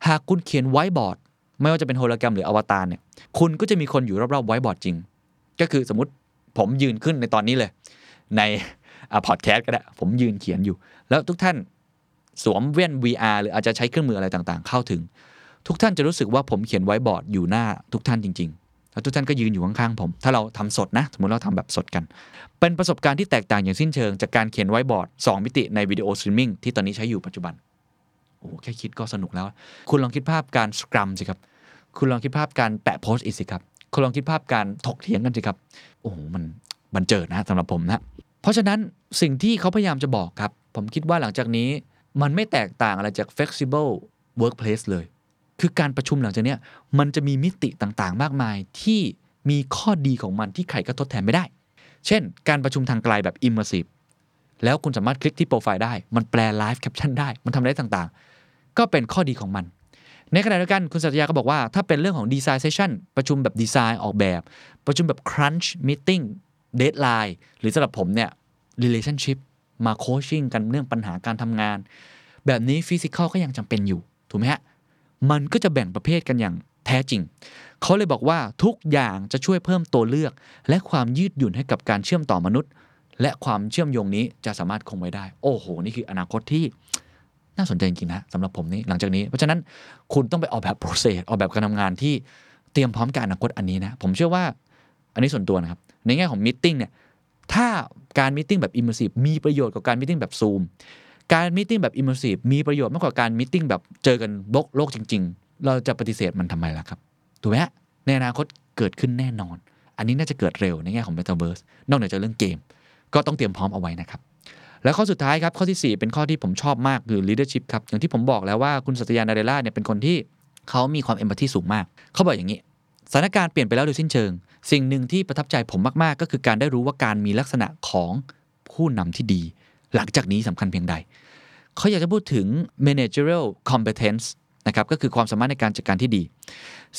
หากคุณเขียนไวบอร์ด ไม่ว่าจะเป็นโฮโลแกรมหรืออวตารเนี่ยคุณก็จะมีคนอยู่รอบๆไวท์บอร์ดจริง ก็คือสมมติผมยืนขึ้นในตอนนี้เลย ในพอดแคสต์ก็ได้ ผมยืนเขียนอยู่ แล้วทุกท่านสวมแว่น VR หรืออาจจะใช้เครื่องมืออะไรต่างๆ เข้าถึง ทุกท่านจะรู้สึกว่าผมเขียนไว้บอร์ดอยู่หน้าทุกท่านจริง ๆ แล้วทุกท่านก็ยืนอยู่ข้างๆผม ถ้าเราทำสดนะ สมมติเราทำแบบสดกัน เป็นประสบการณ์ที่แตกต่างอย่างสิ้นเชิงจากการเขียนไว้บอร์ด 2 มิติในวิดีโอสตรีมมิ่งที่ตอนนี้ใช้อยู่ปัจจุบัน โอ้โหแค่คิดก็สนุกแล้ว คุณลองคิดภาพการสครัมสิครับ คุณลองคิดภาพการแปะโพสต์อิสิครับ คุณลองคิดภาพการถกเถียงกันสิครับ โอ้โหมันมันเจิดนะสำหรับผมนะ เพราะฉะนั้นสิ่งที่เขาพยายามจะบอกครับ ผมคิดว่าหลังจากนี้มันไม่แตกต่างอะไรจาก flexible workplace เลย คือการประชุมหลังจากนี้มันจะมีมิติต่างๆ มากมายที่มีข้อดีของมันที่ใครก็ทดแทนไม่ได้ เช่น การประชุมทางไกลแบบ immersive แล้วคุณสามารถคลิกที่โปรไฟล์ได้ มันแปล live caption ได้ มันทำได้ต่างๆ ก็เป็นข้อดีของมัน ในขณะเดียวกันคุณสัตยาก็บอกว่า ถ้าเป็นเรื่องของ design session ประชุมแบบดีไซน์ออกแบบ ประชุมแบบ crunch meeting deadline หรือสำหรับผมเนี่ย relationship มา coaching กันเรื่องปัญหาการทำงาน แบบนี้ physical ก็ยังจำเป็นอยู่ ถูกไหมฮะ มันก็จะแบ่งประเภทกันอย่างแท้จริง เขาเลยบอกว่าทุกอย่างจะช่วยเพิ่มตัวเลือก และความยืดหยุ่นให้กับการเชื่อมต่อมนุษย์ และความเชื่อมโยงนี้จะสามารถคงไว้ได้ โอ้โห นี่คืออนาคตที่ น่าสนใจจริงๆนะสำหรับผมนี่หลังจากนี้ เพราะฉะนั้นคุณต้องไปออกแบบ process ออกแบบการทำงานที่เตรียมพร้อมกับอนาคตอันนี้นะ ผมเชื่อว่าอันนี้ส่วนตัวนะครับ ในแง่ของมิ팅เนี่ย ถ้าการมิ팅แบบ immersive มีประโยชน์กว่าการมิ팅แบบ Zoom การมิ팅แบบ immersive มีประโยชน์มากกว่าการมิ팅แบบเจอกันโลกโลกจริง ๆ เราจะปฏิเสธมันทำไมล่ะครับ ถูกไหมฮะในอนาคตเกิดขึ้นแน่นอน อันนี้น่าจะเกิดเร็วในแง่ของ Metaverse นอกเหนือจากเรื่องเกม ก็ต้องเตรียมพร้อมเอาไว้นะครับ แล้วข้อสุดท้ายครับข้อทีสี่ 4 เป็นข้อที่ผมชอบมากคือ leadership ครับอย่างที่ผมบอกแล้วว่าคุณสัตยานาเดล่าเนี่ยเป็นคนที่เขามีความเอมพัตตีสูงมาก เขาบอกอย่างนี้สถานการณ์เปลี่ยนไปแล้วโดยสิ้นเชิง สิ่งหนึ่งที่ประทับใจผมมาก ๆ ก็คือการได้รู้ว่าการมีลักษณะของผู้นำที่ดี หลังจากนี้สำคัญเพียงใด เขาอยากจะพูดถึง managerial competence นะครับก็คือความสามารถในการจัดการที่ดี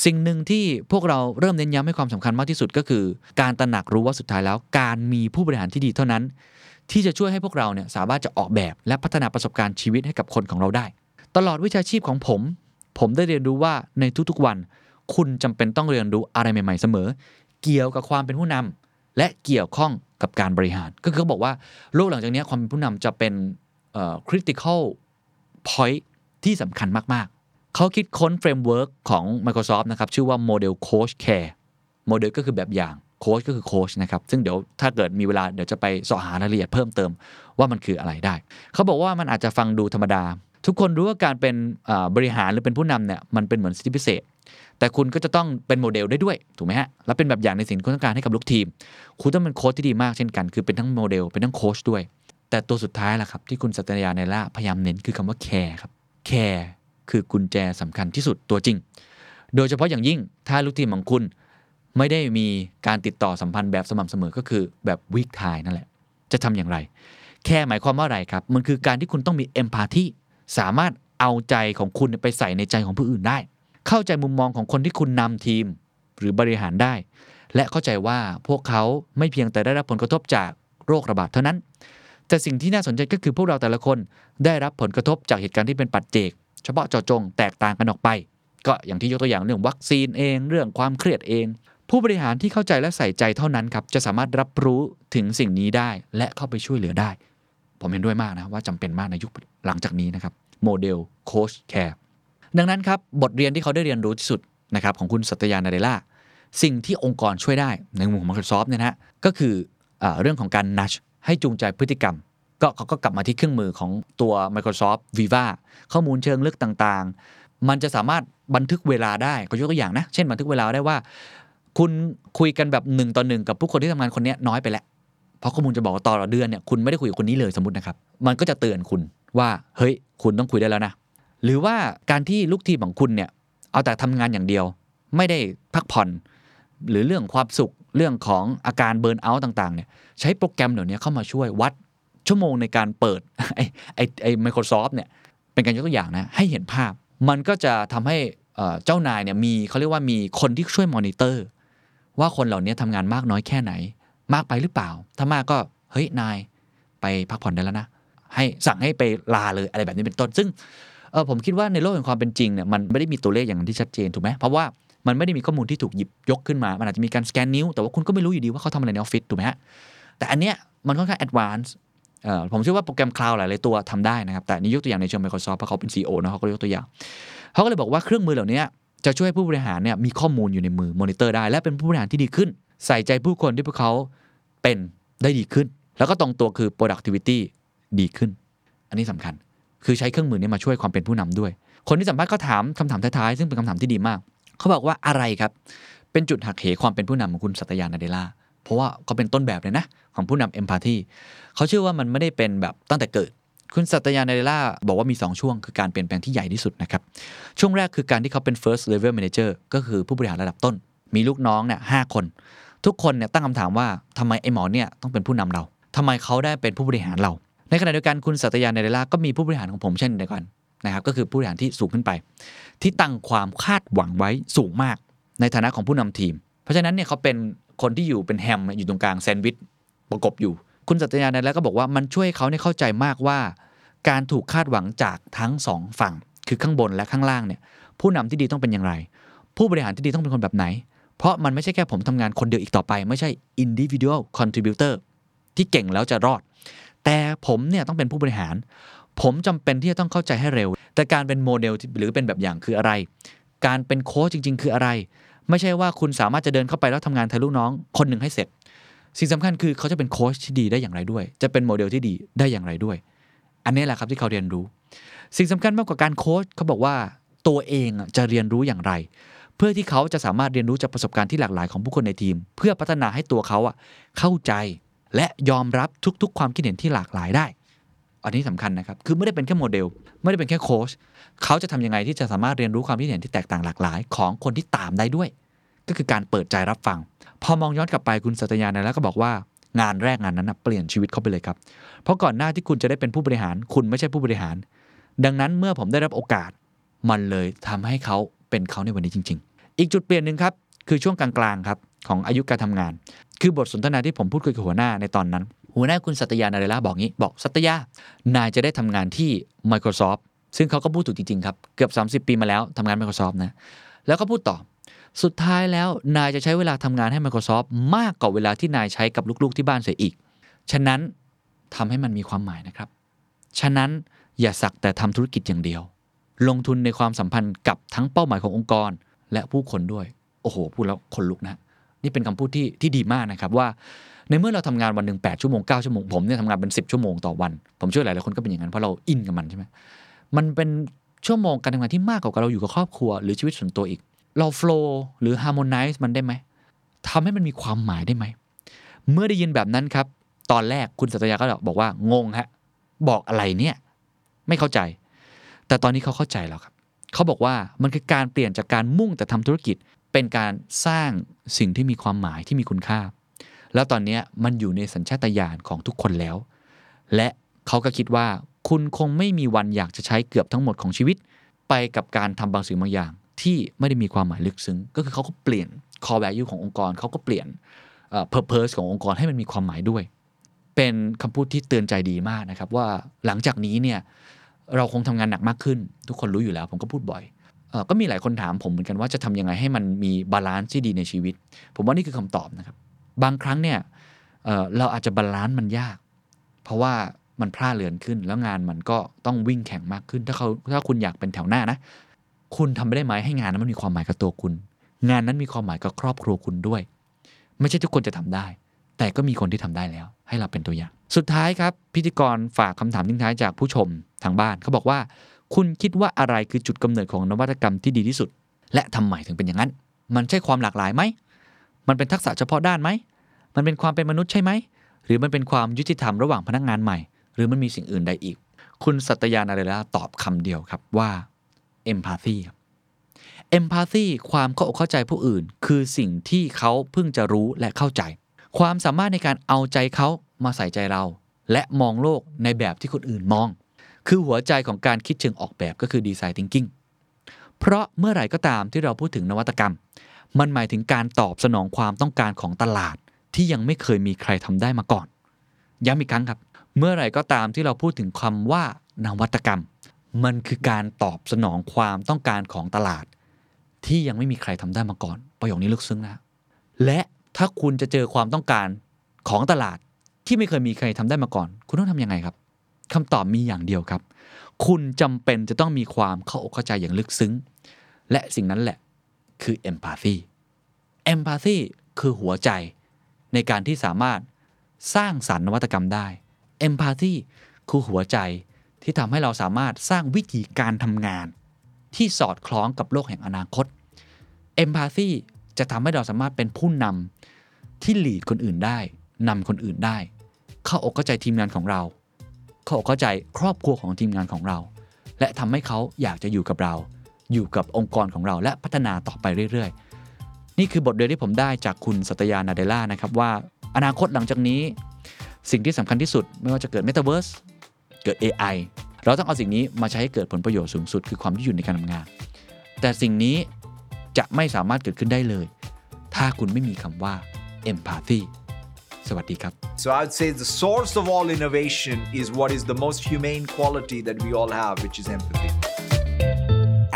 สิ่งหนึ่งที่พวกเราเริ่มเน้นย้ำให้ความสำคัญมากที่สุดก็คือ การตระหนักรู้ว่าสุดท้ายแล้ว การมีผู้บริหารที่ดีเท่านั้น ที่จะช่วยให้พวกเราเนี่ยสามารถจะออกแบบและพัฒนาประสบการณ์ชีวิตให้กับคนของเราได้ ตลอดวิชาชีพของผม ผมได้เรียนรู้ว่าในทุกๆวัน คุณจำเป็นต้องเรียนรู้อะไรใหม่ ๆ เสมอ เกี่ยวกับความเป็นผู้นำและเกี่ยวข้องกับการบริหาร ก็คือเขาบอกว่าโลกหลังจากนี้ความเป็นผู้นำจะเป็น critical point ที่สำคัญมาก เขาคิดค้น framework ของ Microsoft นะครับ ชื่อว่า Model Coach Care โมเดลก็คือแบบอย่างโค้ชก็คือโค้ชนะครับ ซึ่งเดี๋ยวถ้าเกิดมีเวลาเดี๋ยวจะไปเสาะหารายละเอียดเพิ่มเติมว่ามันคืออะไรได้ เขาบอกว่ามันอาจจะฟังดูธรรมดา ทุกคนรู้ว่าการเป็นบริหารหรือเป็นผู้นำเนี่ยมันเป็นเหมือนสิทธิพิเศษ แต่คุณก็จะต้องเป็นโมเดลได้ด้วยถูกไหมฮะแล้วเป็นแบบอย่างในสิ่งที่คุณต้องการให้กับลูกทีม คุณต้องเป็นโค้ชที่ดีมากเช่นกัน คือเป็นทั้งโมเดลเป็นทั้งโค้ชด้วย แต่ตัวสุดท้ายล่ะครับที่คุณสัตยา นาเดลลาพยายามเน้นคือคำว่า care ครับ care คือกุญแจสำคัญที่สุดตัวจริง โดยเฉพาะอย่างยิ่งถ้าลูกทีมของคุณไม่ได้มีการติดต่อสัมพันธ์แบบสม่ำเสมอก็คือแบบวิกทายนั่นแหละ จะทำอย่างไร care หมายความว่าอะไรครับ มันคือการที่คุณต้องมี empathy สามารถเอาใจของคุณไปใส่ในใจของผู้อื่นได้ เข้าใจมุมมองของคนที่คุณนำทีมหรือบริหารได้ และเข้าใจว่าพวกเขาไม่เพียงแต่ได้รับผลกระทบจากโรคระบาดเท่านั้น แต่สิ่งที่น่าสนใจก็คือพวกเราแต่ละคนได้รับผลกระทบจากเหตุการณ์ที่เป็นปัจเจก เฉพาะเจาะจงแตกต่างกันออกไป ก็อย่างที่ยกตัวอย่างเรื่องวัคซีนเอง เรื่องความเครียดเอง ผู้บริหารที่เข้าใจและใส่ใจเท่านั้นครับจะสามารถรับรู้ถึงสิ่งนี้ได้และเข้าไปช่วยเหลือได้ ผมเห็นด้วยมากนะว่าจำเป็นมากในยุคหลังจากนี้นะครับโมเดลcoach care ดังนั้นครับบทเรียนที่เขาได้เรียนรู้ที่สุดนะครับของคุณสัตยานาเดลลาสิ่งที่องค์กรช่วยได้ในมุมของ Microsoft เนี่ยนะฮะก็คือเรื่องของการนัชให้จูงใจพฤติกรรม ก็เขาก็กลับมาที่เครื่องมือของตัว Microsoft Viva ข้อมูลเชิงลึกต่างๆ มันจะสามารถบันทึกเวลาได้ก็ยกตัวอย่างนะ เช่นบันทึกเวลาได้ว่า คุณคุยกันแบบหนึ่งต่อหนึ่งกับผู้คนที่ทำงานคนนี้น้อยไปแล้ว เพราะข้อมูลจะบอกว่าต่อเดือนเนี่ยคุณไม่ได้คุยกับคนนี้เลยสมมตินะครับ มันก็จะเตือนคุณว่าเฮ้ย คุณต้องคุยได้แล้วนะ หรือว่าการที่ลูกทีมของคุณเนี่ยเอาแต่ทำงานอย่างเดียว ไม่ได้พักผ่อน หรือเรื่องความสุขเรื่องของอาการเบิร์นเอาท์ต่างๆเนี่ยใช้โปรแกรมเดี๋ยวนี้เข้ามาช่วยวัด ชั่วโมงในการเปิดไอ้ไอ้ไอ้ Microsoft เนี่ยเป็นการยกตัวอย่างนะให้เห็นภาพ มันก็จะทำให้เจ้านายเนี่ยมีเขาเรียกว่ามีคนที่ช่วยมอนิเตอร์ว่าคนเหล่านี้ทำงานมากน้อยแค่ไหน มากไปหรือเปล่า ถ้ามากก็เฮ้ยนายไปพักผ่อนได้แล้วนะ ให้สั่งให้ไปลาเลยอะไรแบบนี้เป็นต้น ซึ่งเออผมคิดว่าในโลกแห่งความเป็นจริงเนี่ยมันไม่ได้มีตัวเลขอย่างที่ชัดเจนถูกไหมเพราะว่ามันไม่ได้มีข้อมูลที่ถูกหยิบยกขึ้นมา มันอาจจะมีการสแกนนิ้ว แต่ว่าคุณก็ไม่รู้อยู่ดีว่าเขาทำอะไรในออฟฟิศถูกไหมฮะแต่อันเนี้ยมันค่อนข้าง advance ผมเชื่อว่าโปรแกรมคลาวด์หลาย ๆ ตัวทำได้นะครับ แต่นี่ยกตัวอย่างในเชิง Microsoft เพราะเขาเป็น CEO นะเขาก็ยกตัวอย่าง เขาก็เลยบอกว่าเครื่องมือเหล่านี้จะช่วยให้ผู้บริหารเนี่ยมีข้อมูลอยู่ในมือมอนิเตอร์ได้ และเป็นผู้บริหารที่ดีขึ้น ใส่ใจผู้คนที่พวกเขาเป็นได้ดีขึ้น แล้วก็ตรงตัวคือ productivity ดีขึ้น อันนี้สำคัญคือใช้เครื่องมือนี้มาช่วยความเป็นผู้นำด้วย คนที่สัมภาษณ์ก็ถามคำถามท้าย ๆ ซึ่งเป็นคำถามที่ดีมาก เขาบอกว่าอะไรครับเป็นจุดหักเหความเป็นผู้นำของคุณสัตยานาเดล่า เพราะว่าเขาเป็นต้นแบบเลยนะ ของผู้นำเอมพัตตีเขาเชื่อว่ามันไม่ได้เป็นแบบตั้งแต่เกิด คุณสัตยานาเดล่าบอกว่ามี 2 ช่วง คือการเปลี่ยนแปลงที่ใหญ่ที่สุดนะครับ ช่วงแรกคือการที่เขาเป็น first level manager ก็คือผู้บริหารระดับต้น มีลูกน้องเนี่ยหคน ทุกคนเนี่ยตั้งคำถามว่าทำไมไอ้หมอเนี่ยต้องเป็นผู้นำเราทำไมเขาได้เป็นผู้บริหารเรา ในขณะเดียวกันคุณสัตยานาเดล่าก็มีผู้บริหารของผมเช่นเดียวกันนะครับก็คือผู้บริหารที่สูงขึ้นไป ที่ตั้งความคาดหวังไว้สูงมาก ในฐานะของผู้นำทีม เพราะฉะนั้นเนี่ยเขาเป็น คนที่อยู่เป็นแฮมอยู่ตรงกลางแซนด์วิชประกบอยู่ คุณสัตยานาเดล่าก็บอกว่ามันช่วยเขาเนี่ยเข้าใจมากว่า การถูกคาดหวังจากทั้งสองฝั่ง คือข้างบนและข้างล่างเนี่ย ผู้นำที่ดีต้องเป็นอย่างไร ผู้บริหารที่ดีต้องเป็นคนแบบไหน เพราะมันไม่ใช่แค่ผมทำงานคนเดียวอีกต่อไป ไม่ใช่ individual contributor ที่เก่งแล้วจะรอด แต่ผมเนี่ยต้องเป็นผู้บริหาร ผมจำเป็นที่จะต้องเข้าใจให้เร็ว แต่การเป็นโมเดลหรือเป็นแบบอย่างคืออะไร การเป็นโค้ชจริง ๆ คืออะไร ไม่ใช่ว่าคุณสามารถจะเดินเข้าไปแล้วทำงานแทนลูกน้องคนหนึ่งให้เสร็จ สิ่งสำคัญคือเขาจะเป็นโค้ชที่ดีได้อย่างไรด้วย จะเป็นโมเดลที่ดีได้อย่างไรด้วย อันนี้แหละครับที่เขาเรียนรู้ สิ่งสำคัญมากกว่าการโค้ชเขาบอกว่าตัวเองจะเรียนรู้อย่างไร เพื่อที่เขาจะสามารถเรียนรู้จากประสบการณ์ที่หลากหลายของผู้คนในทีม เพื่อพัฒนาให้ตัวเขาอะเข้าใจและยอมรับทุกๆ ความคิดเห็นที่หลากหลายได้ อันนี้สำคัญนะครับ คือไม่ได้เป็นแค่โมเดล ไม่ได้เป็นแค่โค้ชเขาจะทำยังไงที่จะสามารถเรียนรู้ความคิดเห็นที่แตกต่างหลากหลาย ของคนที่ตามได้ด้วย ก็คือการเปิดใจรับฟัง พอมองย้อนกลับไปคุณสัตยาเนี่ยแล้วก็บอกว่างานแรกงานนั้นนะเปลี่ยนชีวิตเขาไปเลยครับ เพราะก่อนหน้าที่คุณจะได้เป็นผู้บริหาร คุณไม่ใช่ผู้บริหาร ดังนั้นเมื่อผมได้รับโอกาส มันเลยทำให้เขาเป็นเขาในวันนี้จริง ๆ อีกจุดเปลี่ยนหนึ่งครับคือช่วงกลางๆครับของอายุการทำงาน คือบทสนทนาที่ผมพูดคุยกับหัวหน้าในตอนนั้น หัวหน้าคุณสัตยานาเรล่าบอกงี้ บอกสัตยานายจะได้ทำงานที่ Microsoft ซึ่งเขาก็พูดถูกจริง ๆ ครับ เกือบ 30 ปีมาแล้วทำงาน Microsoft นะ แล้วก็พูดต่อ สุดท้ายแล้วนายจะใช้เวลาทำงานให้ Microsoft มากกว่าเวลาที่นายใช้กับลูกๆที่บ้านเสียอีก ฉะนั้นทำให้มันมีความหมายนะครับ ฉะนั้นอย่าสักแต่ทำธุรกิจอย่างเดียว ลงทุนในความสัมพันธ์กับทั้งเป้าหมายขององค์กร และผู้คนด้วย โอ้โห พูดแล้วขนลุกนะ นี่เป็นคำพูดที่ที่ดีมากนะครับว่า ในเมื่อเราทำงานวันหนึ่ง8ชั่วโมง9ชั่วโมงผมเนี่ยทำงานเป็น 10 ชั่วโมงต่อวัน ผมเชื่อหลายๆคนก็เป็นอย่างนั้นเพราะเราอินกับมันใช่ไหมมันเป็นชั่วโมงการทำงานที่มากกว่าเราอยู่กับครอบครัว หรือชีวิตส่วนตัวอีก เราโฟล์หรือฮาร์โมนไนซ์มันได้ไหมทำให้มันมีความหมายได้ไหมเมื่อได้ยินแบบนั้นครับ ตอนแรกคุณสัตยาก็บอกว่างงฮะบอกอะไรเนี่ยไม่เข้าใจ แต่ตอนนี้เขาเข้าใจแล้วครับเขาบอกว่ามันคือการเปลี่ยนจากการมุ่งแต่ทำธุรกิจเป็นการสร้างสิ่งที่มีความหมายที่มีคุณค่า แล้วตอนนี้มันอยู่ในสัญชาตญาณของทุกคนแล้ว และเขาก็คิดว่าคุณคงไม่มีวันอยากจะใช้เกือบทั้งหมดของชีวิต ไปกับการทำบางสิ่งบางอย่าง ที่ไม่ได้มีความหมายลึกซึ้ง ก็คือเขาก็เปลี่ยน core value ขององค์กรเขาก็เปลี่ยนเอ่อ purpose ขององค์กรให้มันมีความหมายด้วย เป็นคำพูดที่เตือนใจดีมากนะครับว่าหลังจากนี้เนี่ยเราคงทำงานหนักมากขึ้น ทุกคนรู้อยู่แล้ว ผมก็พูดบ่อยอก็มีหลายคนถามผมเหมือนกันว่าจะทำยังไงให้มันมี balance ที่ดีในชีวิต ผมว่านี่คือคำตอบนะครับ บางครั้งเนี่ยเราอาจจะ balance มันยาก เพราะว่ามันพร่าเลือนขึ้น แล้วงานมันก็ต้องวิ่งแข่งมากขึ้น ถ้าเขาถ้าคุณอยากเป็นแถวหน้านะ คุณทำไปได้ไหมให้งานนั้นมันมีความหมายกับตัวคุณ งานนั้นมีความหมายกับครอบครัวคุณด้วย ไม่ใช่ทุกคนจะทำได้ แต่ก็มีคนที่ทำได้แล้ว ให้เราเป็นตัวอย่าง สุดท้ายครับ พิธีกรฝากคำถามทิ้งท้ายจากผู้ชมทางบ้านเขาบอกว่า คุณคิดว่าอะไรคือจุดกำเนิดของนวัตกรรมที่ดีที่สุด และทำไมถึงเป็นอย่างนั้น มันใช่ความหลากหลายไหม มันเป็นทักษะเฉพาะด้านไหม มันเป็นความเป็นมนุษย์ใช่ไหม หรือมันเป็นความยุติธรรมระหว่างพนักงานใหม่ หรือมันมีสิ่งอื่นใดอีก คุณสัตยานาเรลาตอบคำเดียวครับว่า empathy ครับ empathy ความเข้าอกเข้าใจผู้อื่น คือสิ่งที่เขาเพิ่งจะรู้และเข้าใจ ความสามารถในการเอาใจเขามาใส่ใจเรา และมองโลกในแบบที่คนอื่นมอง คือหัวใจของการคิดเชิงออกแบบก็คือ design thinking เพราะเมื่อไหร่ก็ตามที่เราพูดถึงนวัตกรรม มันหมายถึงการตอบสนองความต้องการของตลาดที่ยังไม่เคยมีใครทำได้มาก่อน ย้ำอีกครั้งครับ เมื่อไหร่ก็ตามที่เราพูดถึงคำว่านวัตกรรม มันคือการตอบสนองความต้องการของตลาด ที่ยังไม่มีใครทำได้มาก่อน ประโยคนี้ลึกซึ้งนะและถ้าคุณจะเจอความต้องการของตลาดที่ไม่เคยมีใครทำได้มาก่อน คุณต้องทำยังไงครับคำตอบมีอย่างเดียวครับ คุณจำเป็นจะต้องมีความเข้าอกเข้าใจอย่างลึกซึ้ง และสิ่งนั้นแหละ คือ empathy empathy คือหัวใจในการที่สามารถสร้างสรรค์นวัตกรรมได้ empathy คือหัวใจที่ทำให้เราสามารถสร้างวิธีการทำงาน ที่สอดคล้องกับโลกแห่งอนาคต empathy จะทำให้เราสามารถเป็นผู้นำที่หลีดคนอื่นได้นำคนอื่นได้ เข้าอกเข้าใจทีมงานของเรา เข้าอกเข้าใจครอบครัวของทีมงานของเรา และทำให้เขาอยากจะอยู่กับเรา อยู่กับองค์กรของเราและพัฒนาต่อไปเรื่อย ๆ นี่คือบทเรียนที่ผมได้จากคุณสัตยานาเดล่านะครับว่าอนาคตหลังจากนี้ สิ่งที่สำคัญที่สุดไม่ว่าจะเกิด Metaverse เกิด AI เราต้องเอาสิ่งนี้มาใช้ให้เกิดผลประโยชน์สูงสุดคือความยืดหยุ่นในการทำงาน แต่สิ่งนี้จะไม่สามารถเกิดขึ้นได้เลย ถ้าคุณไม่มีคำว่า empathy สวัสดีครับ So I'd say the source of all innovation is what is the most humane quality that we all have, which is empathy.